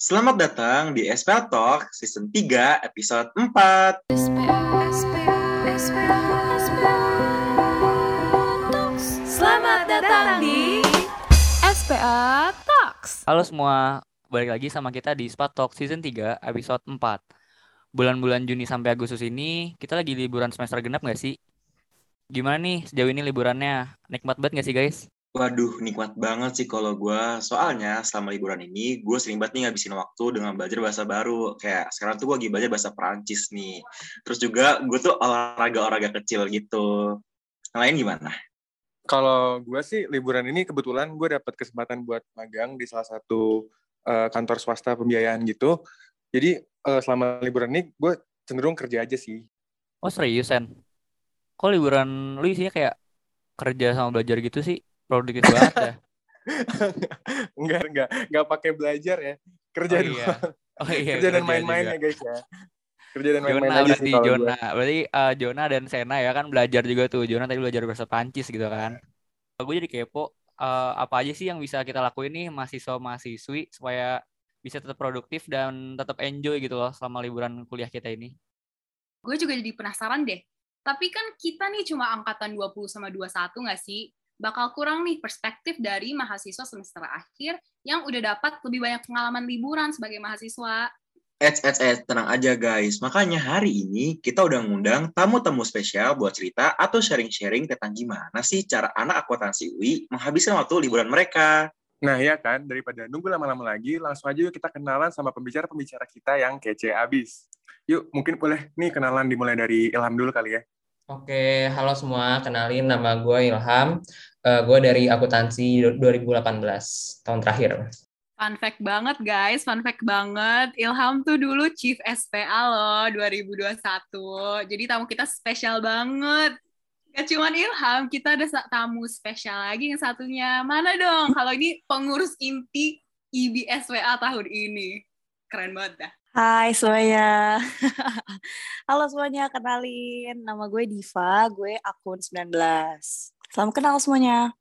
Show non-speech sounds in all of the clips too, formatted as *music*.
Selamat datang di SPA Talk Season 3 Episode 4. Selamat datang di SPA Talks. Halo semua, balik lagi sama kita di Spa Talk Season 3 episode 4 Bulan-bulan Juni sampai Agustus ini kita lagi liburan semester genap gak sih? Gimana nih sejauh ini liburannya? Nikmat banget gak sih guys? Waduh, nikmat banget sih kalau gue. Soalnya selama liburan ini, gue sering banget nih ngabisin waktu dengan belajar bahasa baru. Kayak sekarang tuh gue lagi belajar bahasa Perancis nih. Terus juga gue tuh olahraga-olahraga kecil gitu. Yang lain gimana? Kalau gue sih liburan ini kebetulan gue dapat kesempatan buat magang di salah satu uh, kantor swasta pembiayaan gitu. Jadi uh, selama liburan ini gue cenderung kerja aja sih. Oh serius, Sen? Kok liburan lu isinya kayak kerja sama belajar gitu sih? Produktif banget ya? *laughs* enggak, enggak. Enggak pakai belajar ya. Kerja Oh doang. iya. Oh iya, *laughs* kerja dan main-main ya guys ya. Kerja dan main-main aja berarti sih kalau Jona. gue. Berarti eh, Jona dan Sena ya kan belajar juga tuh. Jona tadi belajar bahasa Prancis gitu kan. Gue jadi kepo eh, apa aja sih yang bisa kita lakuin nih mahasiswa-mahasiswi supaya bisa tetap produktif dan tetap enjoy gitu loh selama liburan kuliah kita ini. Gue juga jadi penasaran deh. Tapi kan kita nih cuma angkatan 20 sama 21 nggak sih? Bakal kurang nih perspektif dari mahasiswa semester akhir yang udah dapat lebih banyak pengalaman liburan sebagai mahasiswa. Eits, eits, eits, tenang aja guys. Makanya hari ini kita udah ngundang tamu-tamu spesial buat cerita atau sharing-sharing tentang gimana sih cara anak akuntansi UI menghabiskan waktu liburan mereka. Nah ya kan, daripada nunggu lama-lama lagi, langsung aja yuk kita kenalan sama pembicara-pembicara kita yang kece abis. Yuk, mungkin boleh nih kenalan dimulai dari Ilham dulu kali ya. Oke, halo semua. Kenalin nama gue Ilham. Eh, gue dari akuntansi 2018, tahun terakhir. Fun fact banget guys, fun fact banget. Ilham tuh dulu Chief SPA loh 2021. Jadi tamu kita spesial banget. Gak cuman Ilham, kita ada tamu spesial lagi yang satunya. Mana dong? Kalau ini pengurus inti IBSWA tahun ini. Keren banget dah. Hai semuanya. *laughs* Halo semuanya, kenalin. Nama gue Diva, gue akun 19. Salam kenal semuanya.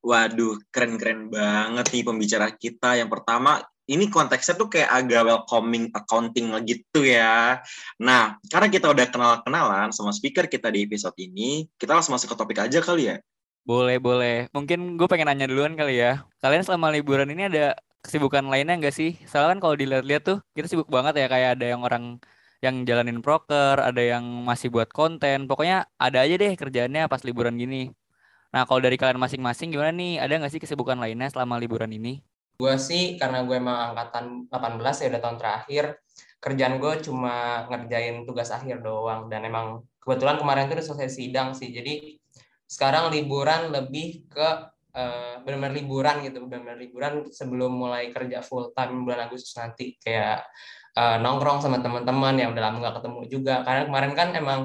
Waduh, keren-keren banget nih pembicara kita. Yang pertama, ini konteksnya tuh kayak agak welcoming accounting gitu ya. Nah, karena kita udah kenal-kenalan sama speaker kita di episode ini, kita langsung masuk ke topik aja kali ya. Boleh, boleh. Mungkin gue pengen nanya duluan kali ya. Kalian selama liburan ini ada kesibukan lainnya nggak sih? Soalnya kan kalau dilihat-lihat tuh kita sibuk banget ya. Kayak ada yang orang yang jalanin proker, ada yang masih buat konten. Pokoknya ada aja deh kerjaannya pas liburan gini. Nah, kalau dari kalian masing-masing gimana nih? Ada nggak sih kesibukan lainnya selama liburan ini? Gue sih, karena gue emang angkatan 18 ya udah tahun terakhir, kerjaan gue cuma ngerjain tugas akhir doang. Dan emang kebetulan kemarin tuh udah selesai sidang sih. Jadi sekarang liburan lebih ke eh, benar-benar liburan gitu. Benar-benar liburan sebelum mulai kerja full time bulan Agustus nanti. Kayak eh, nongkrong sama teman-teman yang udah lama gak ketemu juga. Karena kemarin kan emang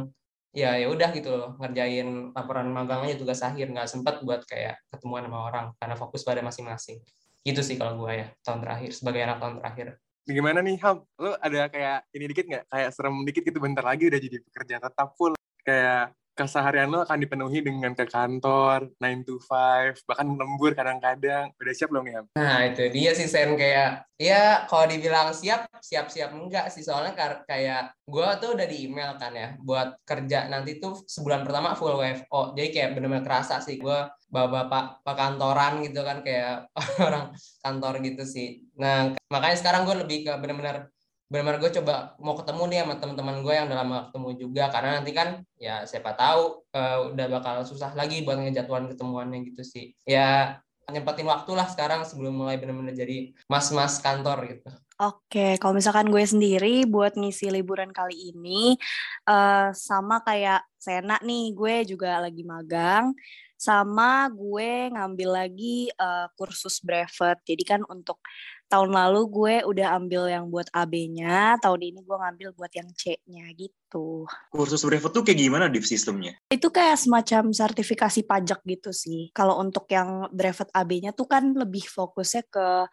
ya ya udah gitu loh ngerjain laporan magang aja tugas akhir nggak sempet buat kayak ketemuan sama orang karena fokus pada masing-masing gitu sih kalau gue ya tahun terakhir sebagai anak tahun terakhir Gimana nih Ham? Lu ada kayak ini dikit nggak? Kayak serem dikit gitu bentar lagi udah jadi pekerja tetap full. Kayak keseharian lo akan dipenuhi dengan ke kantor, 9 to 5, bahkan lembur kadang-kadang. Udah siap belum Ham? nah itu dia sih Sen kayak ya kalau dibilang siap siap siap enggak sih soalnya kayak gue tuh udah di email kan ya buat kerja nanti tuh sebulan pertama full WFO jadi kayak bener-bener kerasa sih gue bapak-bapak kantoran gitu kan kayak *laughs* orang kantor gitu sih nah makanya sekarang gue lebih ke bener-bener benar-benar gue coba mau ketemu nih sama teman-teman gue yang udah lama ketemu juga. Karena nanti kan ya siapa tahu eh, udah bakal susah lagi buat ngejadwalin ketemuannya gitu sih. Ya nyempetin waktu lah sekarang sebelum mulai benar-benar jadi mas-mas kantor gitu. Oke, kalau misalkan gue sendiri buat ngisi liburan kali ini, eh, sama kayak Sena nih, gue juga lagi magang, sama gue ngambil lagi eh, kursus brevet. Jadi kan untuk tahun lalu gue udah ambil yang buat AB-nya, tahun ini gue ngambil buat yang C-nya gitu. Kursus brevet tuh kayak gimana div sistemnya? Itu kayak semacam sertifikasi pajak gitu sih. Kalau untuk yang brevet AB-nya tuh kan lebih fokusnya ke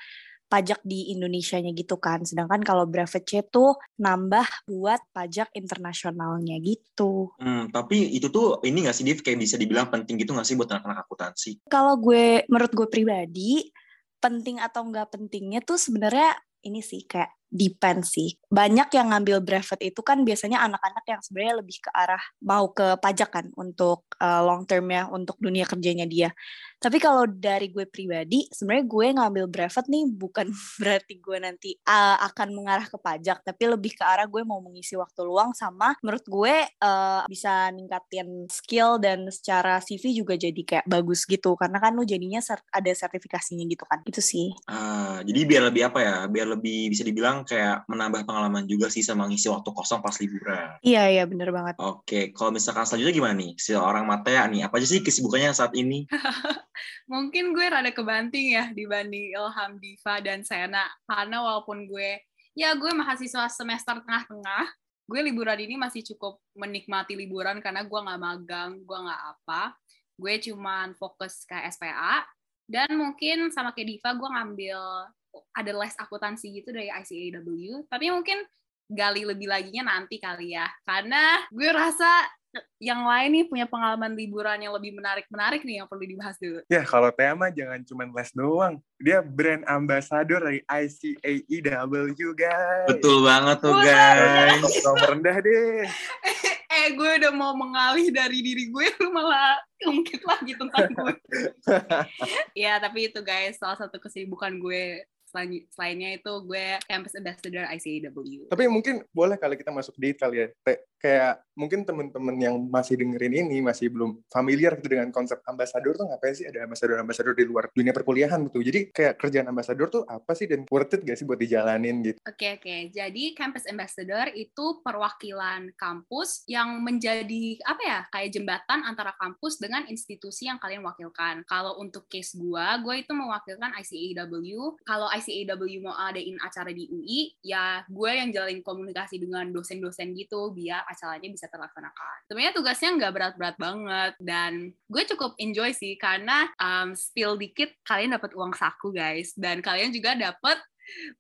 pajak di Indonesianya gitu kan. Sedangkan kalau brevet C tuh nambah buat pajak internasionalnya gitu. Hmm, tapi itu tuh ini nggak sih div kayak bisa dibilang penting gitu nggak sih buat anak-anak akuntansi? Kalau gue, menurut gue pribadi, penting atau enggak pentingnya tuh sebenarnya ini sih kayak depend sih. Banyak yang ngambil brevet itu kan biasanya anak-anak yang sebenarnya lebih ke arah mau ke pajak kan untuk uh, long term ya untuk dunia kerjanya dia. Tapi kalau dari gue pribadi, sebenarnya gue ngambil brevet nih bukan *laughs* berarti gue nanti uh, akan mengarah ke pajak, tapi lebih ke arah gue mau mengisi waktu luang sama menurut gue uh, bisa ningkatin skill dan secara CV juga jadi kayak bagus gitu karena kan lu jadinya ada sertifikasinya gitu kan. Itu sih. Uh, jadi biar lebih apa ya? Biar lebih bisa dibilang kayak menambah pengalaman juga sih sama ngisi waktu kosong pas liburan. Iya, iya bener banget. Oke, kalau misalkan selanjutnya gimana nih? Si orang Matea nih, apa aja sih kesibukannya saat ini? *laughs* Mungkin gue rada kebanting ya dibanding Ilham, Diva, dan Sena. Karena walaupun gue, ya gue mahasiswa semester tengah-tengah, gue liburan ini masih cukup menikmati liburan karena gue nggak magang, gue nggak apa. Gue cuman fokus ke SPA. Dan mungkin sama kayak Diva, gue ngambil ada les akuntansi gitu dari ICAW. Tapi mungkin gali lebih laginya nanti kali ya. Karena gue rasa yang lain nih punya pengalaman liburan yang lebih menarik-menarik nih yang perlu dibahas dulu. Ya, kalau tema jangan cuma les doang. Dia brand ambassador dari ICAEW, guys. Betul banget tuh, guys. Nomor rendah deh. *laughs* eh, gue udah mau mengalih dari diri gue, lu malah ungkit lagi tentang gue. *laughs* ya, tapi itu guys, salah satu kesibukan gue selain, selainnya itu gue campus ambassador ICAW. Tapi mungkin boleh kali kita masuk detail ya. Kayak mungkin teman-teman yang masih dengerin ini masih belum familiar gitu dengan konsep ambassador tuh ngapain sih ada ambassador-ambassador di luar dunia perkuliahan gitu. Jadi kayak kerjaan ambassador tuh apa sih dan worth it gak sih buat dijalanin gitu. Oke okay, oke. Okay. Jadi campus ambassador itu perwakilan kampus yang menjadi apa ya kayak jembatan antara kampus dengan institusi yang kalian wakilkan. Kalau untuk case gue, gue itu mewakilkan ICAW. Kalau ICAW mau adain acara di UI, ya gue yang jalin komunikasi dengan dosen-dosen gitu biar acaranya bisa terlaksanakan. Sebenarnya tugasnya nggak berat-berat banget dan gue cukup enjoy sih karena um, spill dikit kalian dapat uang saku guys. Dan kalian juga dapat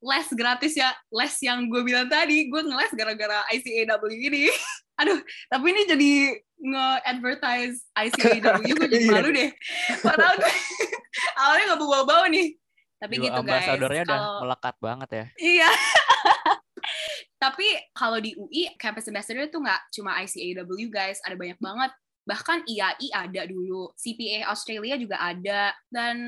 les gratis ya les yang gue bilang tadi. Gue ngeles gara-gara ICAW ini. *laughs* Aduh tapi ini jadi nge-advertise ICAW *laughs* gue jadi iya. malu deh. Padahal gue *laughs* awalnya nggak bawa-bawa nih tapi Jiwa gitu guys. Ambasadornya udah melekat banget ya. Iya. *laughs* Tapi kalau di UI, campus ambassador itu nggak cuma ICAW guys, ada banyak banget. Bahkan IAI ada dulu, CPA Australia juga ada, dan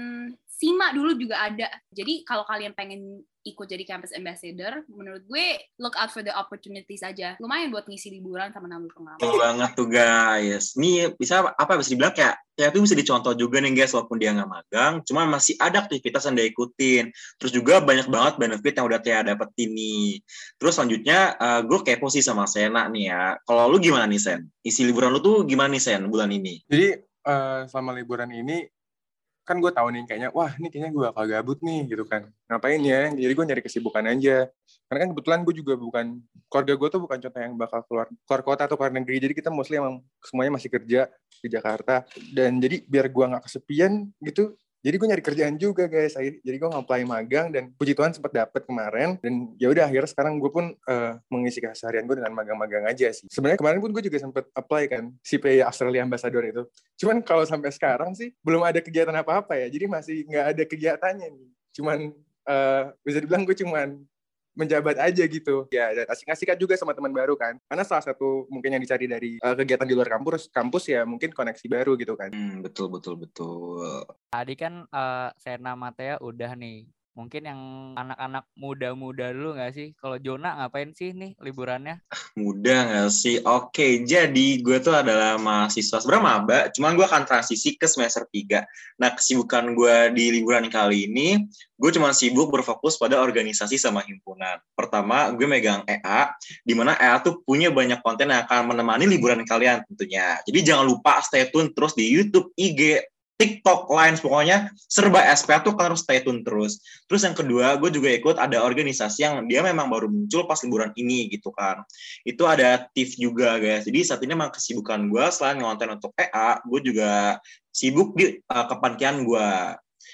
SIMA dulu juga ada. Jadi kalau kalian pengen ikut jadi campus ambassador, menurut gue look out for the opportunity saja. Lumayan buat ngisi liburan sama nambah pengalaman. Betul banget tuh guys. Ini bisa apa bisa dibilang kayak ya itu bisa dicontoh juga nih guys walaupun dia nggak magang, cuma masih ada aktivitas yang dia ikutin. Terus juga banyak banget benefit yang udah Tia dapet ini. Terus selanjutnya uh, gue kepo sih sama Sena nih ya. Kalau lu gimana nih Sen? Isi liburan lu tuh gimana nih Sen bulan ini? Jadi uh, selama liburan ini kan gue tahu nih kayaknya wah ini kayaknya gue bakal gabut nih gitu kan. Ngapain ya? Jadi gue nyari kesibukan aja. Karena kan kebetulan gue juga bukan keluarga gue tuh bukan contoh yang bakal keluar keluar kota atau keluar negeri. Jadi kita mostly emang semuanya masih kerja di Jakarta. Dan jadi biar gue nggak kesepian gitu jadi gue nyari kerjaan juga guys. Jadi gue ngapain magang dan puji Tuhan sempat dapet kemarin. Dan ya udah akhirnya sekarang gue pun uh, mengisi keseharian gue dengan magang-magang aja sih. Sebenarnya kemarin pun gue juga sempat apply kan CPA Australia Ambassador itu. Cuman kalau sampai sekarang sih belum ada kegiatan apa-apa ya. Jadi masih nggak ada kegiatannya nih. Cuman uh, bisa dibilang gue cuman menjabat aja gitu. Ya dan asik-asikan juga sama teman baru kan. Karena salah satu mungkin yang dicari dari uh, kegiatan di luar kampus kampus ya mungkin koneksi baru gitu kan. Hmm, betul betul betul. Tadi kan uh, Sena Matea udah nih Mungkin yang anak-anak muda-muda dulu nggak sih? Kalau Jona ngapain sih nih liburannya? Muda nggak sih? Oke, jadi gue tuh adalah mahasiswa sebenarnya maba, cuman gue akan transisi ke semester 3. Nah, kesibukan gue di liburan kali ini, gue cuma sibuk berfokus pada organisasi sama himpunan. Pertama, gue megang EA, di mana EA tuh punya banyak konten yang akan menemani liburan kalian tentunya. Jadi jangan lupa stay tune terus di YouTube, IG, TikTok, Lines, pokoknya serba SP tuh kan harus stay tune terus. Terus yang kedua, gue juga ikut ada organisasi yang dia memang baru muncul pas liburan ini gitu kan. Itu ada TIF juga guys. Jadi saat ini memang kesibukan gue selain ngonten untuk EA, gue juga sibuk di uh, kepanitiaan gue.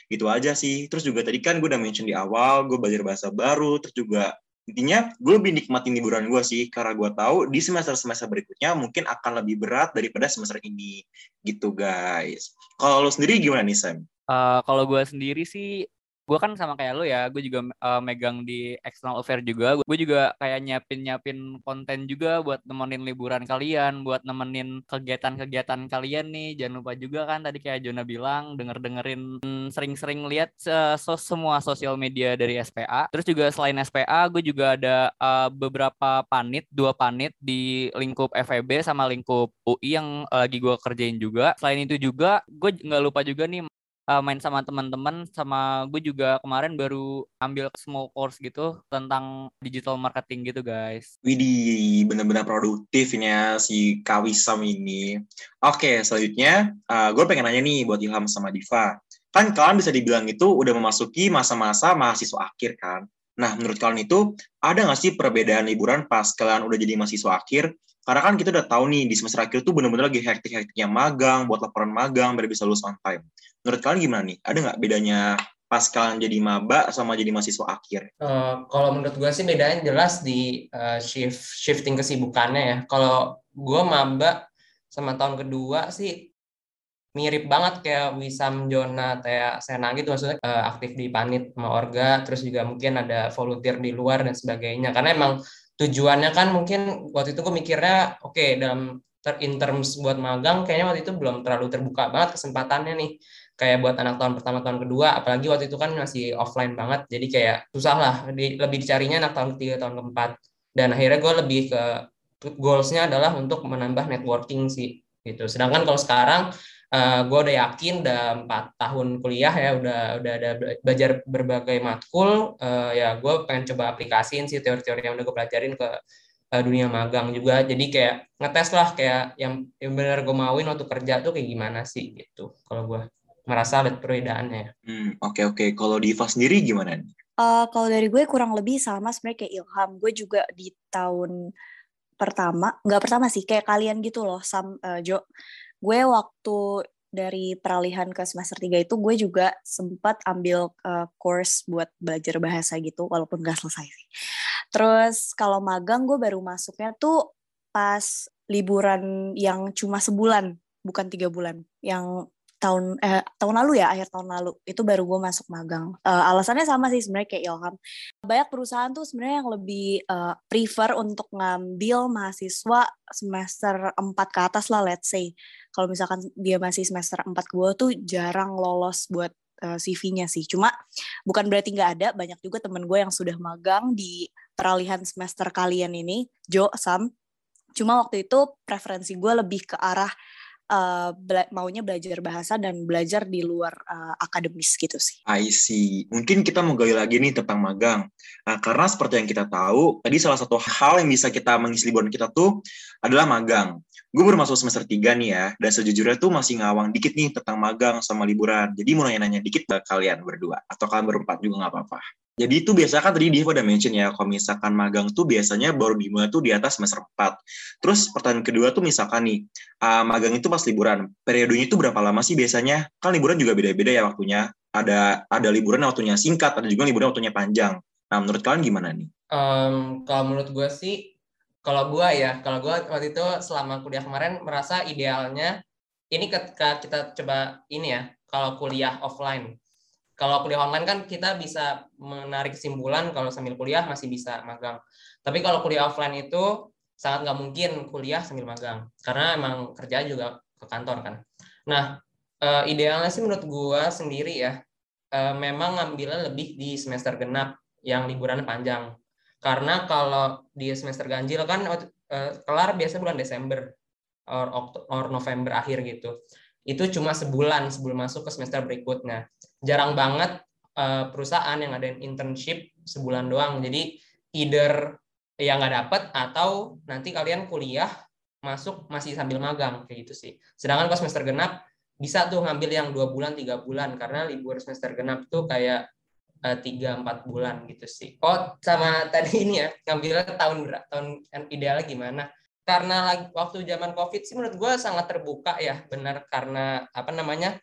Gitu aja sih. Terus juga tadi kan gue udah mention di awal, gue belajar bahasa baru, terus juga intinya gue lebih nikmatin liburan gue sih karena gue tahu di semester semester berikutnya mungkin akan lebih berat daripada semester ini gitu guys kalau lo sendiri gimana nih Sam? Uh, kalau gue sendiri sih gue kan sama kayak lo ya gue juga uh, megang di external affair juga. Gue juga kayak nyiapin nyiapin konten juga buat nemenin liburan kalian buat nemenin kegiatan-kegiatan kalian nih. Jangan lupa juga kan tadi kayak Jona bilang denger dengerin hmm, sering-sering lihat uh, so semua sosial media dari SPA terus juga selain SPA gue juga ada uh, beberapa panit dua panit di lingkup FEB sama lingkup UI yang lagi gue kerjain juga. Selain itu juga gue nggak lupa juga nih uh, main sama teman-teman sama gue juga kemarin baru ambil small course gitu tentang digital marketing gitu guys. Widih, bener-bener produktifnya si Kawisam ini. Oke, selanjutnya uh, gue pengen nanya nih buat Ilham sama Diva. Kan kalian bisa dibilang itu udah memasuki masa-masa mahasiswa akhir kan? Nah, menurut kalian itu ada nggak sih perbedaan liburan pas kalian udah jadi mahasiswa akhir karena kan kita udah tahu nih di semester akhir tuh bener-bener lagi hektik-hektiknya magang, buat laporan magang biar bisa lulus on time. Menurut kalian gimana nih? Ada nggak bedanya pas kalian jadi maba sama jadi mahasiswa akhir? Uh, kalau menurut gue sih bedanya jelas di uh, shift shifting kesibukannya ya. Kalau gue maba sama tahun kedua sih mirip banget kayak Wisam Jona kayak Sena gitu maksudnya uh, aktif di panit sama orga terus juga mungkin ada volunteer di luar dan sebagainya karena emang tujuannya kan mungkin waktu itu gue mikirnya oke okay, dalam ter in terms buat magang kayaknya waktu itu belum terlalu terbuka banget kesempatannya nih. Kayak buat anak tahun pertama tahun kedua apalagi waktu itu kan masih offline banget jadi kayak susah lah di, lebih dicarinya anak tahun ketiga tahun keempat. Dan akhirnya gue lebih ke goalsnya adalah untuk menambah networking sih gitu. Sedangkan kalau sekarang uh, eh, gue udah yakin udah empat tahun kuliah ya udah udah ada belajar berbagai matkul uh, ya gue pengen coba aplikasiin sih teori-teori yang udah gue pelajarin ke uh, dunia magang juga jadi kayak ngetes lah kayak yang yang benar gue mauin waktu kerja tuh kayak gimana sih gitu kalau gue merasa lihat perbedaannya. Hmm, oke okay, oke. Okay. Kalau Diva sendiri gimana nih? Uh, kalau dari gue kurang lebih sama sebenarnya kayak Ilham. Gue juga di tahun pertama, nggak pertama sih, kayak kalian gitu loh, Sam, uh, Jo gue waktu dari peralihan ke semester 3 itu gue juga sempat ambil uh, course buat belajar bahasa gitu walaupun gak selesai sih. Terus kalau magang gue baru masuknya tuh pas liburan yang cuma sebulan bukan tiga bulan yang tahun eh, tahun lalu ya akhir tahun lalu. Itu baru gue masuk magang. Uh, alasannya sama sih sebenarnya kayak Ilham. Banyak perusahaan tuh sebenarnya yang lebih uh, prefer untuk ngambil mahasiswa semester 4 ke atas lah let's say. Kalau misalkan dia masih semester 4 ke bawah tuh jarang lolos buat uh, CV-nya sih. Cuma bukan berarti nggak ada banyak juga temen gue yang sudah magang di peralihan semester kalian ini Jo Sam. Cuma waktu itu preferensi gue lebih ke arah uh, bela maunya belajar bahasa dan belajar di luar uh, akademis gitu sih. I see. Mungkin kita mau gali lagi nih tentang magang. Nah, karena seperti yang kita tahu, tadi salah satu hal yang bisa kita mengisi liburan kita tuh adalah magang. Gue baru masuk semester 3 nih ya, dan sejujurnya tuh masih ngawang dikit nih tentang magang sama liburan. Jadi mau nanya-nanya dikit ke kalian berdua, atau kalian berempat juga nggak apa-apa. Jadi itu biasanya kan tadi dia udah mention ya, kalau misalkan magang tuh biasanya baru dimulai tuh di atas semester 4. Terus pertanyaan kedua tuh misalkan nih, uh, magang itu pas liburan, periodenya itu berapa lama sih biasanya? Kan liburan juga beda-beda ya waktunya. Ada ada liburan yang waktunya singkat, ada juga liburan waktunya panjang. Nah menurut kalian gimana nih? Um, kalau menurut gue sih, kalau gue ya, kalau gue waktu itu selama kuliah kemarin merasa idealnya, ini ketika kita coba ini ya, kalau kuliah offline, kalau kuliah online kan kita bisa menarik kesimpulan kalau sambil kuliah masih bisa magang. Tapi kalau kuliah offline itu sangat nggak mungkin kuliah sambil magang karena emang kerja juga ke kantor kan. Nah, uh, idealnya sih menurut gua sendiri ya uh, memang ngambilnya lebih di semester genap yang liburannya panjang. Karena kalau di semester ganjil kan uh, kelar biasa bulan Desember or, or November akhir gitu itu cuma sebulan sebelum masuk ke semester berikutnya. Jarang banget uh, perusahaan yang ada internship sebulan doang. Jadi either yang nggak dapat atau nanti kalian kuliah masuk masih sambil magang kayak gitu sih. Sedangkan pas semester genap bisa tuh ngambil yang dua bulan tiga bulan karena libur semester genap tuh kayak eh, tiga empat bulan gitu sih. Oh sama *laughs* tadi ini ya ngambilnya tahun tahun idealnya gimana? karena waktu zaman covid sih menurut gue sangat terbuka ya benar karena apa namanya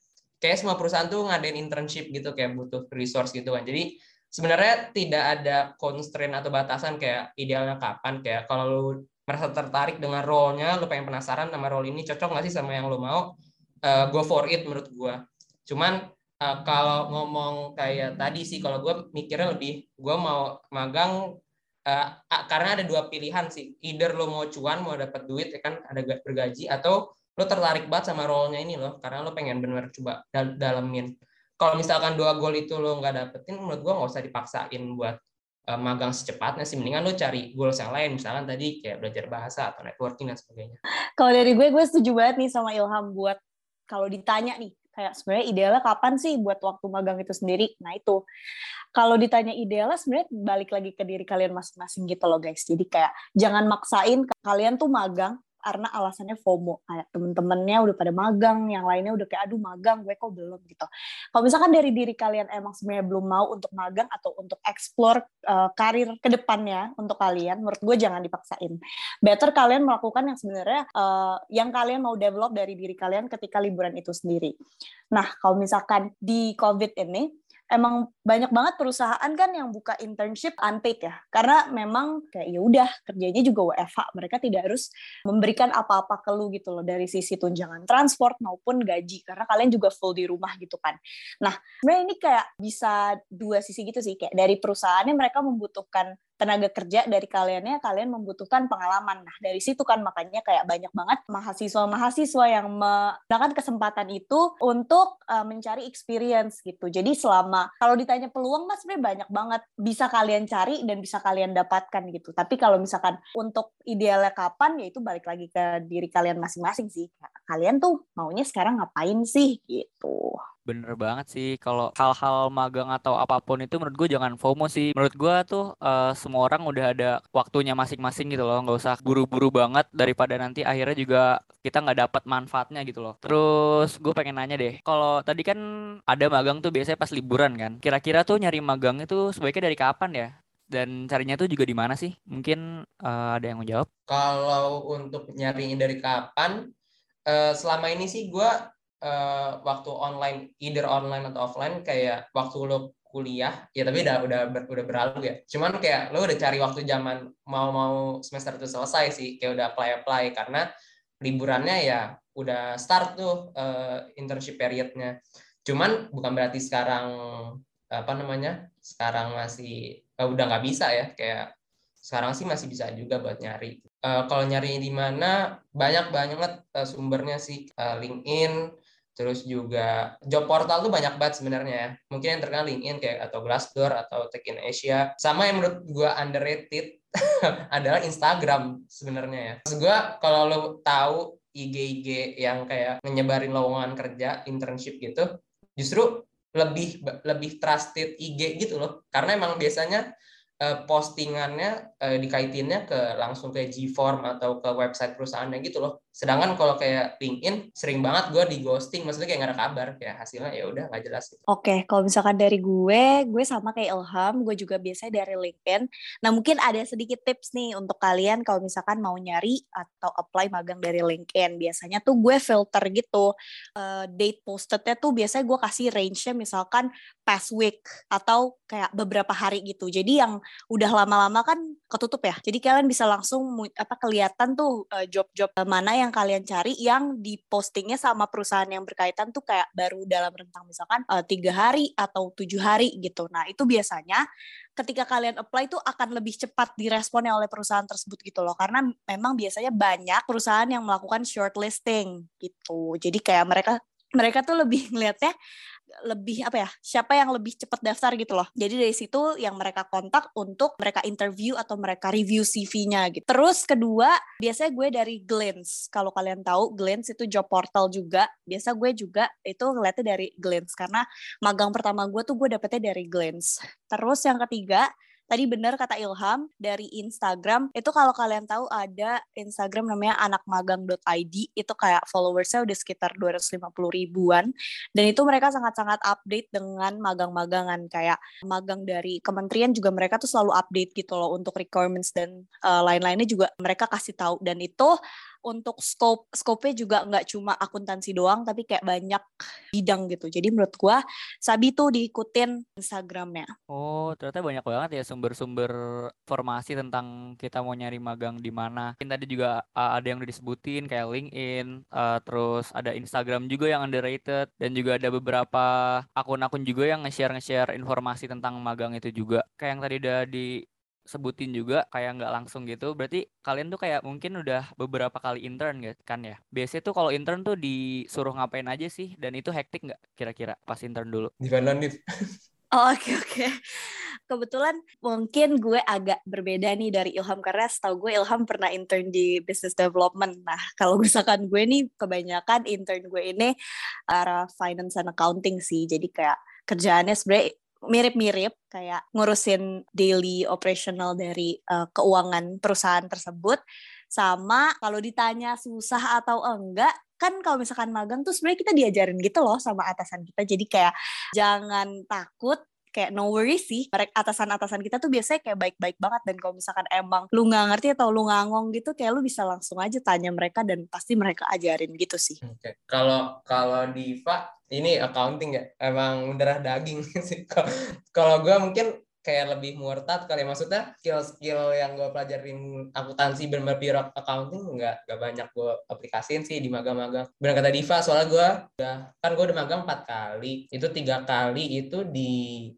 kayak semua perusahaan tuh ngadain internship gitu kayak butuh resource gitu kan. Jadi sebenarnya tidak ada constraint atau batasan kayak idealnya kapan. Kayak kalau lu merasa tertarik dengan role-nya lu pengen penasaran sama role ini cocok nggak sih sama yang lu mau uh, go for it menurut gue cuman uh, kalau ngomong kayak tadi sih kalau gue mikirnya lebih gue mau magang uh, karena ada dua pilihan sih. Either lo mau cuan mau dapat duit ya kan ada bergaji atau lo tertarik banget sama role-nya ini loh karena lo pengen bener coba dal dalemin. Kalau misalkan dua goal itu lo nggak dapetin menurut gue nggak usah dipaksain buat uh, magang secepatnya sih. Mendingan lo cari goals yang lain misalkan tadi kayak belajar bahasa atau networking dan sebagainya. Kalau dari gue gue setuju banget nih sama Ilham buat kalau ditanya nih kayak sebenarnya idealnya kapan sih buat waktu magang itu sendiri? Nah itu. Kalau ditanya idealnya sebenarnya balik lagi ke diri kalian masing-masing gitu loh guys. Jadi kayak jangan maksain kalian tuh magang karena alasannya FOMO. Kayak temen-temennya udah pada magang yang lainnya udah kayak aduh magang gue kok belum gitu. Kalau misalkan dari diri kalian emang sebenarnya belum mau untuk magang atau untuk explore uh, karir ke depannya untuk kalian menurut gue jangan dipaksain. Better kalian melakukan yang sebenarnya uh, yang kalian mau develop dari diri kalian ketika liburan itu sendiri. Nah kalau misalkan di covid ini emang banyak banget perusahaan kan yang buka internship unpaid ya. Karena memang kayak ya udah kerjanya juga WFH mereka tidak harus memberikan apa-apa ke lu gitu loh dari sisi tunjangan transport maupun gaji. Karena kalian juga full di rumah gitu kan. Nah sebenarnya ini kayak bisa dua sisi gitu sih. Kayak dari perusahaannya mereka membutuhkan tenaga kerja dari kaliannya kalian membutuhkan pengalaman. Nah, dari situ kan makanya kayak banyak banget mahasiswa-mahasiswa yang menggunakan kesempatan itu untuk uh, mencari experience gitu. Jadi selama kalau ditanya peluang mas sebenarnya banyak banget bisa kalian cari dan bisa kalian dapatkan gitu. Tapi kalau misalkan untuk idealnya kapan ya itu balik lagi ke diri kalian masing-masing sih. Kalian tuh maunya sekarang ngapain sih gitu. Bener banget sih kalau hal-hal magang atau apa pun itu menurut gue jangan FOMO sih. Menurut gue tuh uh, semua orang udah ada waktunya masing-masing gitu loh. Nggak usah buru-buru banget daripada nanti akhirnya juga kita nggak dapat manfaatnya gitu loh. Terus gue pengen nanya deh, kalau tadi kan ada magang tuh biasanya pas liburan kan. Kira-kira tuh nyari magang itu sebaiknya dari kapan ya? Dan carinya tuh juga di mana sih? Mungkin uh, ada yang mau jawab? Kalau untuk nyari dari kapan, uh, selama ini sih gue uh, waktu online either online atau offline kayak waktu lo kuliah ya tapi udah udah ber, udah berlalu ya. Cuman kayak lo udah cari waktu zaman mau mau semester itu selesai sih kayak udah apply apply karena liburannya ya udah start tuh uh, internship periodnya. Cuman bukan berarti sekarang apa namanya sekarang masih uh, udah nggak bisa ya kayak sekarang sih masih bisa juga buat nyari. Uh, kalau nyari di mana banyak banget uh, sumbernya sih uh, LinkedIn Terus juga job portal tuh banyak banget sebenarnya ya. Mungkin yang terkenal LinkedIn kayak atau Glassdoor atau Tech in Asia. Sama yang menurut gue underrated *laughs* adalah Instagram sebenarnya ya. Terus gue kalau lo tahu IG-IG yang kayak menyebarin lowongan kerja, internship gitu, justru lebih lebih trusted IG gitu loh. Karena emang biasanya uh, postingannya uh, dikaitinnya ke langsung ke G-form atau ke website perusahaannya gitu loh. Sedangkan kalau kayak LinkedIn sering banget gue di ghosting, maksudnya kayak gak ada kabar, kayak hasilnya ya udah nggak jelas. Gitu. Oke, okay, kalau misalkan dari gue, gue sama kayak Ilham, gue juga biasanya dari LinkedIn. Nah mungkin ada sedikit tips nih untuk kalian kalau misalkan mau nyari atau apply magang dari LinkedIn. Biasanya tuh gue filter gitu uh, date postednya tuh biasanya gue kasih range-nya misalkan past week atau kayak beberapa hari gitu. Jadi yang udah lama-lama kan ketutup ya. Jadi kalian bisa langsung apa kelihatan tuh uh, job-job mana yang kalian cari yang di postingnya sama perusahaan yang berkaitan tuh kayak baru dalam rentang misalkan uh, tiga hari atau tujuh hari gitu. Nah itu biasanya ketika kalian apply tuh akan lebih cepat diresponnya oleh perusahaan tersebut gitu loh karena memang biasanya banyak perusahaan yang melakukan shortlisting gitu jadi kayak mereka mereka tuh lebih *laughs* ngelihatnya lebih apa ya siapa yang lebih cepat daftar gitu loh. Jadi dari situ yang mereka kontak untuk mereka interview atau mereka review CV-nya gitu. Terus kedua biasanya gue dari Glance kalau kalian tahu Glance itu job portal juga. Biasa gue juga itu ngeliatnya dari Glance karena magang pertama gue tuh gue dapetnya dari Glance terus yang ketiga tadi benar kata Ilham dari Instagram itu kalau kalian tahu ada Instagram namanya anakmagang.id itu kayak followersnya udah sekitar 250 ribuan dan itu mereka sangat-sangat update dengan magang-magangan kayak magang dari kementerian juga mereka tuh selalu update gitu loh untuk requirements dan uh, lain-lainnya juga mereka kasih tahu dan itu untuk scope scope-nya juga nggak cuma akuntansi doang tapi kayak banyak bidang gitu. Jadi menurut gua Sabi tuh diikutin Instagramnya. Oh, ternyata banyak banget ya sumber-sumber informasi tentang kita mau nyari magang di mana. Tadi juga uh, ada yang udah disebutin kayak LinkedIn, uh, terus ada Instagram juga yang underrated dan juga ada beberapa akun-akun juga yang nge-share nge-share informasi tentang magang itu juga. Kayak yang tadi udah di sebutin juga kayak nggak langsung gitu berarti kalian tuh kayak mungkin udah beberapa kali intern gitu kan ya biasanya tuh kalau intern tuh disuruh ngapain aja sih dan itu hektik nggak kira-kira pas intern dulu di mana nih *laughs* Oh, oke okay, oke. Okay. Kebetulan mungkin gue agak berbeda nih dari Ilham karena setahu gue Ilham pernah intern di business development. Nah, kalau misalkan gue nih kebanyakan intern gue ini arah finance and accounting sih. Jadi kayak kerjaannya sebenarnya mirip-mirip kayak ngurusin daily operational dari uh, keuangan perusahaan tersebut sama kalau ditanya susah atau enggak kan kalau misalkan magang tuh sebenarnya kita diajarin gitu loh sama atasan kita jadi kayak jangan takut kayak no worry sih mereka atasan-atasan kita tuh biasanya kayak baik-baik banget dan kalau misalkan emang lu nggak ngerti atau lu ngangong gitu kayak lu bisa langsung aja tanya mereka dan pasti mereka ajarin gitu sih. Oke. Okay. Kalau kalau Diva ini accounting ya emang darah daging *laughs* sih. Kalau gue mungkin kayak lebih murtad kali maksudnya skill-skill yang gue pelajarin akuntansi benar pure accounting nggak nggak banyak gue aplikasiin sih di magang-magang. Benar kata Diva soalnya gue udah kan gue udah magang empat kali. Itu tiga kali itu di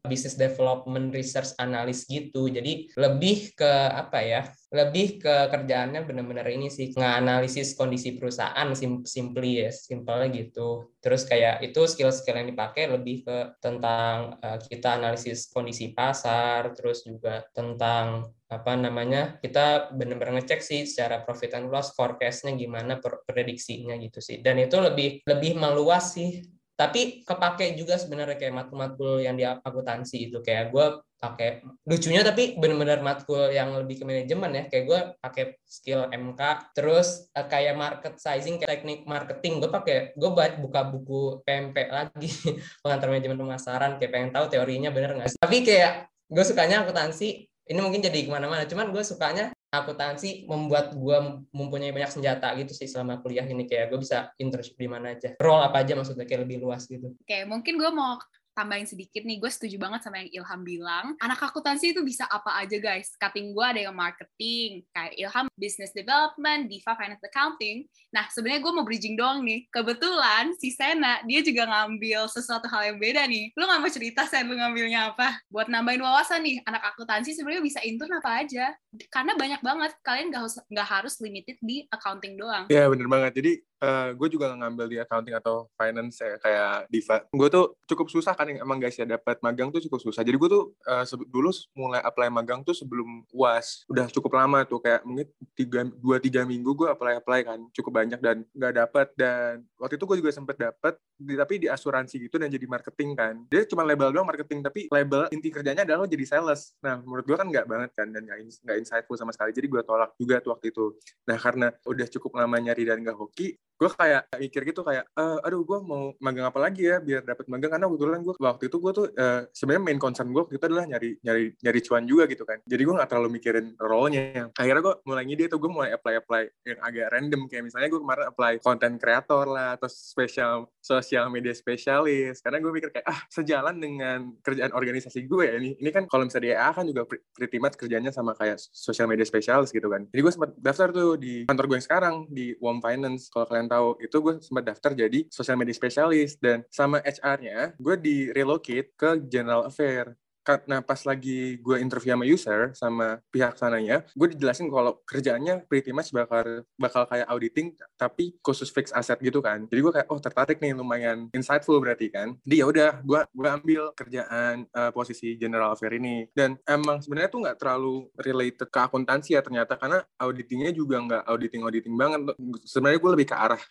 business development research analyst gitu. Jadi lebih ke apa ya lebih ke kerjaannya benar-benar ini sih nganalisis kondisi perusahaan sim simply ya simpelnya gitu. Terus kayak itu skill-skill yang dipakai lebih ke tentang uh, kita analisis kondisi pasar terus juga tentang apa namanya kita benar-benar ngecek sih secara profit and loss forecastnya gimana prediksinya gitu sih. Dan itu lebih lebih meluas sih tapi kepake juga sebenarnya kayak matkul-matkul yang di akuntansi itu. Kayak gue pakai lucunya tapi benar-benar matkul yang lebih ke manajemen ya. Kayak gue pakai skill MK terus uh, kayak market sizing kayak teknik marketing. Gue pakai gue buka buku PMP lagi *laughs* pengantar manajemen pemasaran. Kayak pengen tahu teorinya bener nggak tapi kayak gue sukanya akuntansi ini mungkin jadi ke mana-mana. Cuman gue sukanya akuntansi membuat gue mempunyai banyak senjata gitu sih selama kuliah ini. Kayak gue bisa internship di mana aja. Role apa aja maksudnya kayak lebih luas gitu. Oke mungkin gue mau tambahin sedikit nih, gue setuju banget sama yang Ilham bilang. Anak akuntansi itu bisa apa aja guys. Cutting gue ada yang marketing, kayak Ilham business development, Diva finance accounting. Nah sebenarnya gue mau bridging doang nih. Kebetulan si Sena dia juga ngambil sesuatu hal yang beda nih. Lu nggak mau cerita Sen lu ngambilnya apa? Buat nambahin wawasan nih, anak akuntansi sebenarnya bisa intern apa aja. Karena banyak banget. Kalian nggak harus nggak harus limited di accounting doang. Iya bener banget. Jadi uh, eh, gue juga ngambil di accounting atau finance ya, kayak Diva. Gue tuh cukup susah kan emang guys ya dapat magang tuh cukup susah. Jadi gue tuh uh, dulu mulai apply magang tuh sebelum uas. Udah cukup lama tuh kayak mungkin tiga dua tiga minggu gue apply apply kan cukup banyak dan nggak dapet dan waktu itu gue juga sempet dapet di, tapi di asuransi gitu dan jadi marketing kan. Dia cuma label doang marketing tapi label inti kerjanya adalah jadi sales. Nah menurut gue kan nggak banget kan dan nggak insightful sama sekali. Jadi gue tolak juga tuh waktu itu. Nah karena udah cukup lama nyari dan nggak hoki, gue kayak mikir gitu kayak uh, aduh gue mau magang apa lagi ya biar dapat magang? Karena kebetulan gue waktu itu gue tuh uh, sebenarnya main concern gue waktu itu adalah nyari nyari nyari cuan juga gitu kan. Jadi gue nggak terlalu mikirin role-nya. Akhirnya gue mulai ngide tuh gue mulai apply apply yang agak random. Kayak misalnya gue kemarin apply content creator lah atau special sosial media spesialis. Karena gue mikir kayak ah sejalan dengan kerjaan organisasi gue ya ini. Ini kan kalau misalnya di EA kan juga pretty much kerjanya sama kayak sosial media spesialis gitu kan. Jadi gue sempat daftar tuh di kantor gue yang sekarang di Wom Finance. Kalau kalian tahu itu gue sempat daftar jadi social media spesialis. Dan sama HR-nya gue di relocate ke general affair karena pas lagi gue interview sama user sama pihak sananya gue dijelasin kalau kerjaannya pretty much bakal bakal kayak auditing tapi khusus fix aset gitu kan. Jadi gue kayak oh tertarik nih lumayan insightful berarti kan. Dia ya udah gue gue ambil kerjaan uh, posisi general affair ini. Dan emang sebenarnya tuh nggak terlalu related ke akuntansi ya ternyata karena auditingnya juga nggak auditing auditing banget. Sebenarnya gue lebih ke arah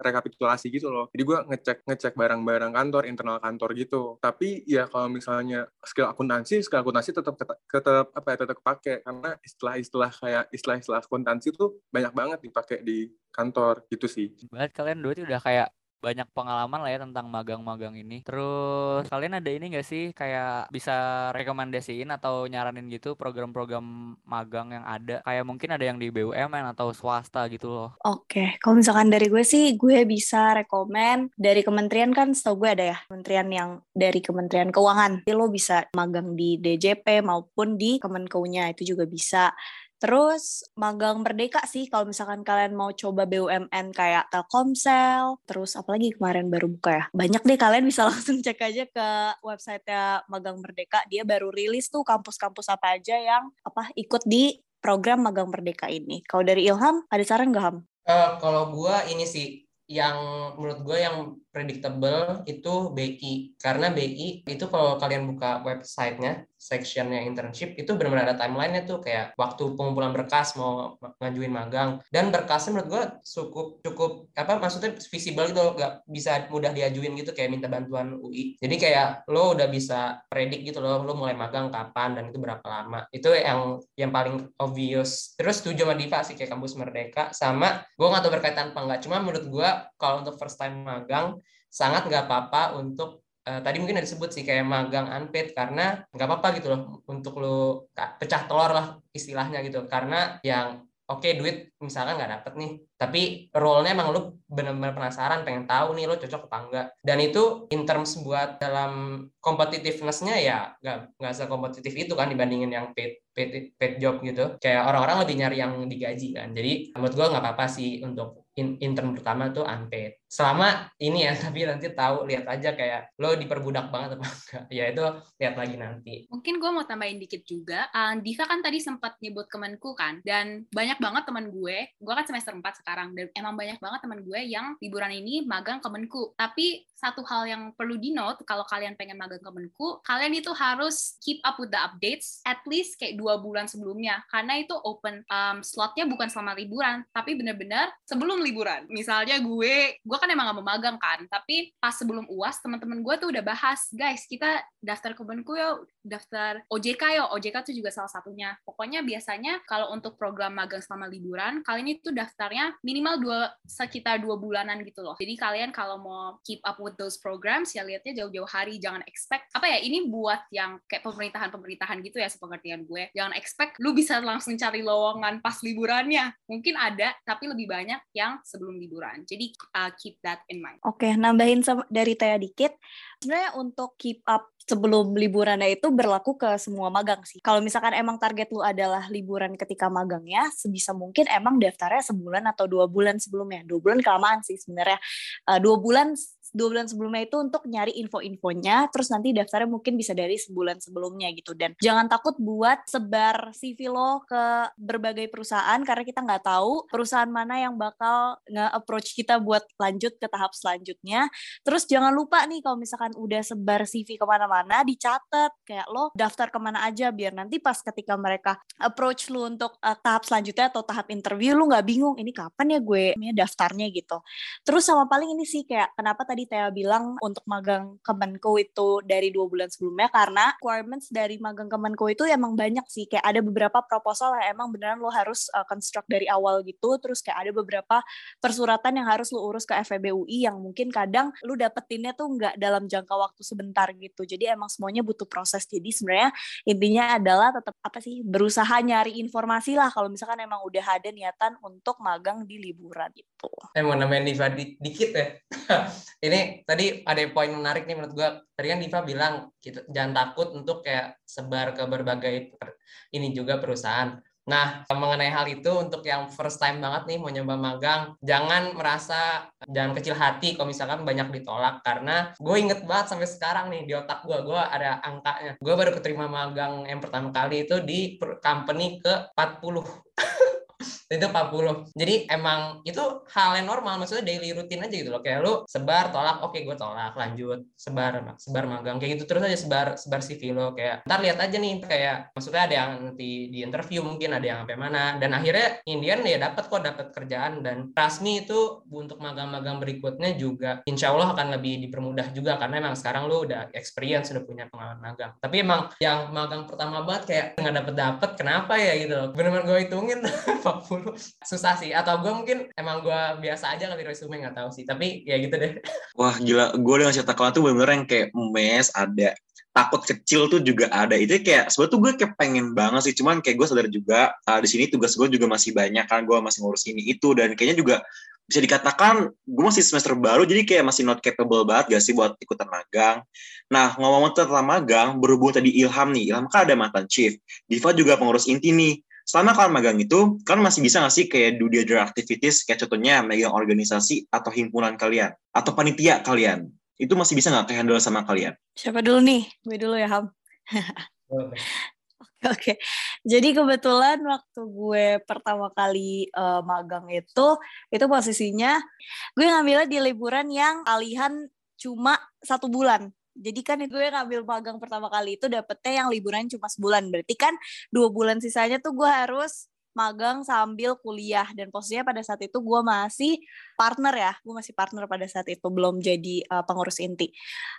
rekapitulasi gitu loh. Jadi gue ngecek ngecek barang-barang kantor internal kantor gitu. Tapi ya kalau misalnya skill akuntansi skill akuntansi tetap tetap apa ya tetap kepake karena istilah-istilah kayak istilah-istilah akuntansi tuh banyak banget dipakai di kantor gitu sih. Banget kalian dua itu udah kayak banyak pengalaman lah ya tentang magang-magang ini. Terus kalian ada ini nggak sih kayak bisa rekomendasiin atau nyaranin gitu program-program magang yang ada? Kayak mungkin ada yang di BUMN atau swasta gitu loh. Oke, kalau misalkan dari gue sih, gue bisa rekomen dari kementerian kan setahu gue ada ya, kementerian yang dari Kementerian Keuangan. Jadi lo bisa magang di DJP maupun di Kemenkeunya, itu juga bisa. Terus magang merdeka sih kalau misalkan kalian mau coba BUMN kayak Telkomsel, terus apalagi kemarin baru buka ya. Banyak deh kalian bisa *laughs* langsung cek aja ke websitenya Magang Merdeka. Dia baru rilis tuh kampus-kampus apa aja yang apa ikut di program Magang Merdeka ini. Kalau dari Ilham, ada saran nggak Ham? Uh, kalau gua ini sih yang menurut gue yang predictable itu BI karena BI itu kalau kalian buka websitenya sectionnya internship itu benar-benar ada timelinenya tuh kayak waktu pengumpulan berkas mau ngajuin magang. Dan berkasnya menurut gue cukup cukup apa maksudnya visible gitu nggak bisa mudah diajuin gitu kayak minta bantuan UI jadi kayak lo udah bisa predik gitu loh lo mulai magang kapan dan itu berapa lama. Itu yang yang paling obvious. Terus setuju sama Diva sih kayak kampus Merdeka. Sama gue nggak tahu berkaitan apa enggak cuma menurut gue kalau untuk first time magang sangat nggak apa-apa untuk uh, tadi mungkin ada disebut sih kayak magang unpaid karena nggak apa-apa gitu loh untuk lo pecah telur lah istilahnya gitu. Karena yang oke okay, duit misalkan nggak dapet nih tapi role-nya emang lu benar-benar penasaran pengen tahu nih lo cocok apa enggak dan itu in terms buat dalam competitiveness-nya ya nggak nggak sekompetitif itu kan dibandingin yang paid paid paid job gitu. Kayak orang-orang lebih nyari yang digaji kan. Jadi menurut gua nggak apa-apa sih untuk intern pertama tuh unpaid. Selama ini ya, *laughs* tapi nanti tahu lihat aja kayak lo diperbudak banget apa enggak. Ya itu lihat lagi nanti. Mungkin gue mau tambahin dikit juga. Uh, Diva kan tadi sempat nyebut kemenku kan, dan banyak banget teman gue. Gue kan semester 4 sekarang dan emang banyak banget teman gue yang liburan ini magang kemenku. Tapi satu hal yang perlu di note kalau kalian pengen magang kemenku, kalian itu harus keep up with the updates at least kayak dua bulan sebelumnya karena itu open um, slotnya bukan selama liburan tapi benar-benar sebelum liburan. Misalnya gue, gue kan emang gak mau magang kan, tapi pas sebelum uas teman-teman gue tuh udah bahas, guys kita daftar kemenku ya daftar OJK ya, OJK tuh juga salah satunya. Pokoknya biasanya kalau untuk program magang selama liburan, kalian itu daftarnya minimal dua sekitar dua bulanan gitu loh. Jadi kalian kalau mau keep up with those programs ya lihatnya jauh-jauh hari, jangan expect apa ya ini buat yang kayak pemerintahan-pemerintahan gitu ya sepengertian gue. Jangan expect lu bisa langsung cari lowongan pas liburannya. Mungkin ada, tapi lebih banyak yang sebelum liburan. Jadi uh, keep that in mind. Oke, nambahin dari Taya dikit. Sebenarnya untuk keep up sebelum liburannya itu berlaku ke semua magang sih. Kalau misalkan emang target lu adalah liburan ketika magangnya, sebisa mungkin emang daftarnya sebulan atau dua bulan sebelumnya. Dua bulan kelamaan sih sebenarnya. Uh, dua bulan dua bulan sebelumnya itu untuk nyari info-infonya, terus nanti daftarnya mungkin bisa dari sebulan sebelumnya gitu. Dan jangan takut buat sebar CV lo ke berbagai perusahaan karena kita nggak tahu perusahaan mana yang bakal nge-approach kita buat lanjut ke tahap selanjutnya. Terus jangan lupa nih kalau misalkan udah sebar CV ke mana-mana, dicatat kayak lo daftar ke mana aja biar nanti pas ketika mereka approach lo untuk uh, tahap selanjutnya atau tahap interview lo nggak bingung ini kapan ya gue daftarnya gitu. Terus sama paling ini sih kayak kenapa tadi tadi Tea bilang untuk magang Kemenko itu dari dua bulan sebelumnya karena requirements dari magang Kemenko itu emang banyak sih kayak ada beberapa proposal yang emang beneran lo harus uh, construct dari awal gitu terus kayak ada beberapa persuratan yang harus lo urus ke FEB UI yang mungkin kadang lo dapetinnya tuh nggak dalam jangka waktu sebentar gitu jadi emang semuanya butuh proses jadi sebenarnya intinya adalah tetap apa sih berusaha nyari informasi lah kalau misalkan emang udah ada niatan untuk magang di liburan itu. Emang Diva di, dikit ya. *laughs* ini tadi ada poin menarik nih menurut gue. Tadi kan Diva bilang kita jangan takut untuk kayak sebar ke berbagai ini juga perusahaan. Nah, mengenai hal itu untuk yang first time banget nih mau nyoba magang, jangan merasa jangan kecil hati kalau misalkan banyak ditolak karena gue inget banget sampai sekarang nih di otak gue, gue ada angkanya. Gue baru keterima magang yang pertama kali itu di company ke 40 *laughs* itu 40 jadi emang itu hal yang normal maksudnya daily rutin aja gitu loh. Kayak lu sebar tolak oke gue tolak lanjut. Sebar sebar magang kayak gitu. Terus aja sebar sebar CV lo kayak ntar lihat aja nih kayak maksudnya ada yang nanti di interview mungkin ada yang sampai mana. Dan akhirnya Indian ya dapat kok dapat kerjaan. Dan rasmi itu untuk magang-magang berikutnya juga insya Allah akan lebih dipermudah juga. Karena emang sekarang lu udah experience udah punya pengalaman magang. Tapi emang yang magang pertama banget kayak nggak dapet dapet kenapa ya gitu loh. Benar-benar gue hitungin *laughs* 40 susah sih. Atau gue mungkin emang gue biasa aja kali resume nggak tahu sih. Tapi ya gitu deh. *laughs* Wah gila, gue dengan cerita kalian tuh bener-bener yang kayak mes ada takut kecil tuh juga ada. Itu kayak sebetulnya tuh gue kayak pengen banget sih. Cuman kayak gue sadar juga uh, di sini tugas gue juga masih banyak kan. Gue masih ngurus ini itu. Dan kayaknya juga bisa dikatakan gue masih semester baru jadi kayak masih not capable banget gak sih buat ikutan magang. Nah ngomong-ngomong tentang magang berhubung tadi Ilham nih. Ilham kan ada mantan chief. Diva juga pengurus inti nih selama kalian magang itu kan masih bisa nggak sih kayak do the activities kayak contohnya megang organisasi atau himpunan kalian atau panitia kalian itu masih bisa nggak handle sama kalian? Siapa dulu nih? Gue dulu ya, Ham. *laughs* Oke, oke. Jadi kebetulan waktu gue pertama kali uh, magang itu, itu posisinya gue ngambilnya di liburan yang alihan cuma satu bulan. Jadi kan gue ngambil magang pertama kali itu dapetnya yang liburan cuma sebulan. Berarti kan dua bulan sisanya tuh gue harus magang sambil kuliah. Dan posisinya pada saat itu gue masih partner ya. Gue masih partner pada saat itu belum jadi uh, pengurus inti.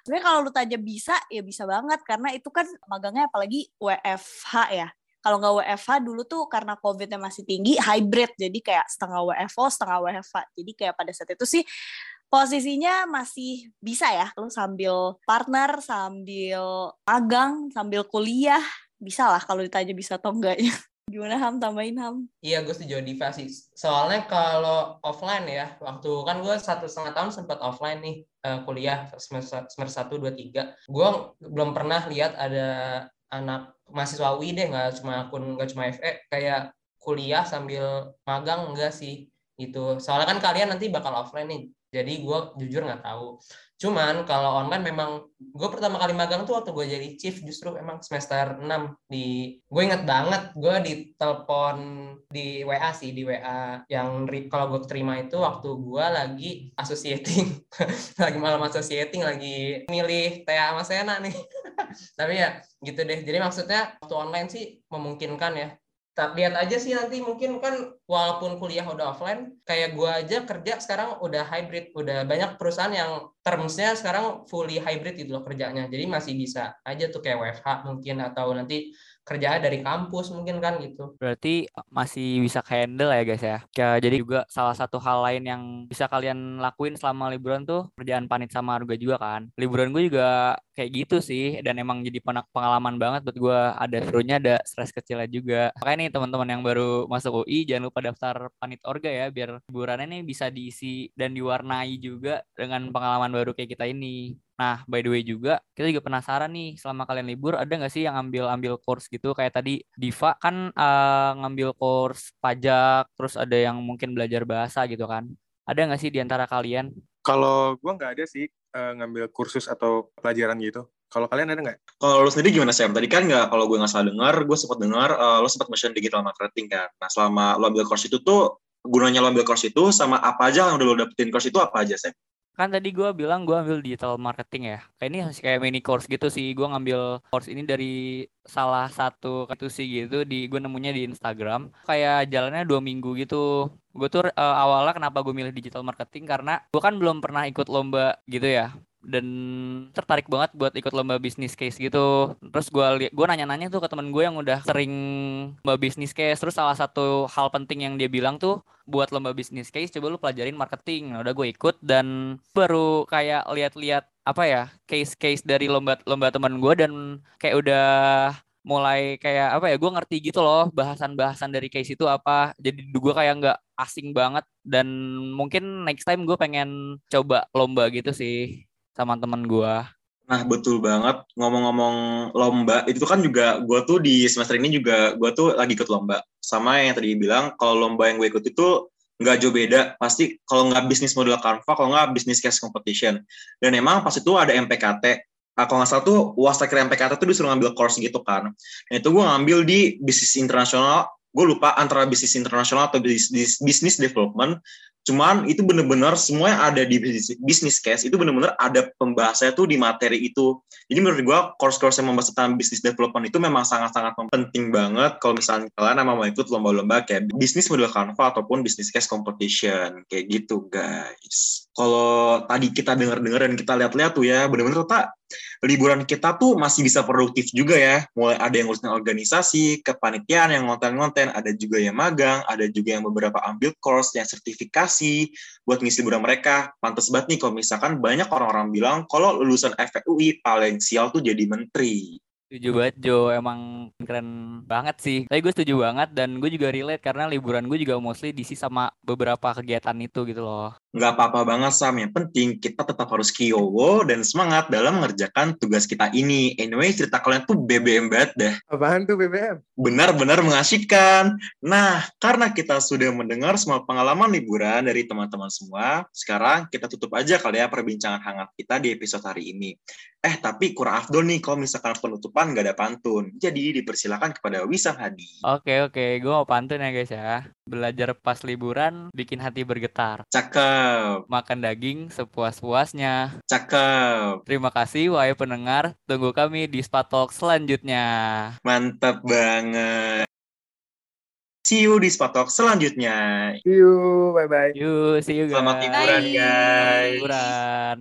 Sebenarnya kalau lu tanya bisa ya bisa banget. Karena itu kan magangnya apalagi WFH ya. Kalau nggak WFH dulu tuh karena COVID-nya masih tinggi hybrid. Jadi kayak setengah WFO setengah WFH jadi kayak pada saat itu sih posisinya masih bisa ya lu sambil partner sambil magang sambil kuliah bisa lah kalau ditanya bisa atau enggaknya *laughs* Gimana Ham, tambahin Ham? Iya, gue setuju Diva sih. Soalnya kalau offline ya, waktu kan gue satu setengah tahun sempat offline nih uh, kuliah semester, semester 1, 2, 3. Gue belum pernah lihat ada anak mahasiswa UI deh, nggak cuma akun, nggak cuma FE, kayak kuliah sambil magang enggak sih gitu. Soalnya kan kalian nanti bakal offline nih. Jadi gue jujur nggak tahu. Cuman kalau online memang gue pertama kali magang tuh waktu gue jadi chief justru emang semester 6 di gue inget banget gue ditelepon di WA sih di WA yang kalau gue terima itu waktu gue lagi associating *laughs* lagi malam associating lagi milih Tea sama Sena nih. *laughs* Tapi ya gitu deh. Jadi maksudnya waktu online sih memungkinkan ya tapi lihat aja sih nanti mungkin kan walaupun kuliah udah offline kayak gue aja kerja sekarang udah hybrid. Udah banyak perusahaan yang termsnya sekarang fully hybrid gitu loh kerjanya. Jadi masih bisa aja tuh kayak WFH mungkin atau nanti kerja dari kampus mungkin kan gitu. Berarti masih bisa handle ya guys ya. ya. Jadi juga salah satu hal lain yang bisa kalian lakuin selama liburan tuh kerjaan panit sama Arga juga kan. Liburan gue juga kayak gitu sih dan emang jadi pengalaman banget buat gue ada serunya ada stres kecilnya juga. Makanya nih teman-teman yang baru masuk UI jangan lupa daftar panit Orga ya biar liburannya nih bisa diisi dan diwarnai juga dengan pengalaman baru kayak kita ini. Nah, by the way juga, kita juga penasaran nih, selama kalian libur, ada nggak sih yang ambil-ambil course gitu? Kayak tadi Diva kan uh, ngambil course pajak, terus ada yang mungkin belajar bahasa gitu kan. Ada nggak sih di antara kalian? Kalau gue nggak ada sih uh, ngambil kursus atau pelajaran gitu. Kalau kalian ada nggak? Kalau lo sendiri gimana Sam? Tadi kan nggak, kalau gue nggak salah dengar, gue sempat dengar uh, lo sempat mention digital marketing kan. Nah, selama lo ambil course itu tuh, gunanya lo ambil course itu sama apa aja yang udah lo dapetin course itu apa aja Sam? Kan tadi gue bilang gue ambil digital marketing ya. Kayak ini kayak mini course gitu sih. Gue ngambil course ini dari salah satu itu sih gitu di gue nemunya di Instagram. Kayak jalannya dua minggu gitu. Gue tuh uh, awalnya kenapa gue milih digital marketing? Karena gue kan belum pernah ikut lomba gitu ya dan tertarik banget buat ikut lomba bisnis case gitu. Terus gue gue nanya-nanya tuh ke temen gue yang udah sering lomba bisnis case. Terus salah satu hal penting yang dia bilang tuh buat lomba bisnis case coba lu pelajarin marketing. Nah, udah gue ikut dan baru kayak lihat-lihat apa ya case-case dari lomba lomba teman gue dan kayak udah mulai kayak apa ya gue ngerti gitu loh bahasan-bahasan dari case itu apa jadi gue kayak nggak asing banget dan mungkin next time gue pengen coba lomba gitu sih sama temen gue. Nah betul banget. Ngomong-ngomong lomba itu kan juga gue tuh di semester ini juga gue tuh lagi ikut lomba. Sama yang tadi bilang kalau lomba yang gue ikut itu nggak jauh beda. Pasti kalau nggak bisnis model Canva kalau nggak bisnis case competition. Dan emang pas itu ada MPKT nah, kalau nggak salah tuh wasakir MPKT tuh disuruh ngambil course gitu kan. Nah itu gue ngambil di bisnis internasional. Gue lupa antara bisnis internasional atau bisnis, bisnis development Cuman itu bener-bener semua yang ada di bisnis case itu bener-bener ada pembahasannya tuh di materi itu. Jadi menurut gue course-course yang membahas tentang bisnis development itu memang sangat-sangat penting banget kalau misalnya kalian mau ikut lomba-lomba kayak bisnis model Canva ataupun bisnis case competition kayak gitu guys. Kalau tadi kita dengar-dengar dan kita lihat-lihat tuh ya, bener-bener tak liburan kita tuh masih bisa produktif juga ya. Mulai ada yang ngurusin organisasi, kepanitiaan yang ngonten-ngonten, ada juga yang magang, ada juga yang beberapa ambil course yang sertifikasi buat ngisi liburan mereka. Pantes banget nih kalau misalkan banyak orang-orang bilang kalau lulusan FUI paling sial tuh jadi menteri. Setuju banget Jo, emang keren banget sih. Tapi gue setuju banget dan gue juga relate karena liburan gue juga mostly diisi sama beberapa kegiatan itu gitu loh. Nggak apa-apa banget Sam, yang penting kita tetap harus kiowo dan semangat dalam mengerjakan tugas kita ini. Anyway, cerita kalian tuh BBM banget dah. Apaan tuh BBM? Benar-benar mengasihkan. Nah, karena kita sudah mendengar semua pengalaman liburan dari teman-teman semua, sekarang kita tutup aja kali ya perbincangan hangat kita di episode hari ini. Eh, tapi kurang afdol nih kalau misalkan penutupan nggak ada pantun. Jadi dipersilakan kepada Wisam Hadi. Oke oke, gue mau pantun ya guys ya. Belajar pas liburan bikin hati bergetar. Cakep, Makan daging sepuas-puasnya. cakep. Terima kasih wahai pendengar. Tunggu kami di Spatalk selanjutnya. Mantap banget. See you di Spatok selanjutnya. See you, bye-bye. Yuk, see you guys. Selamat liburan, guys. Liburan.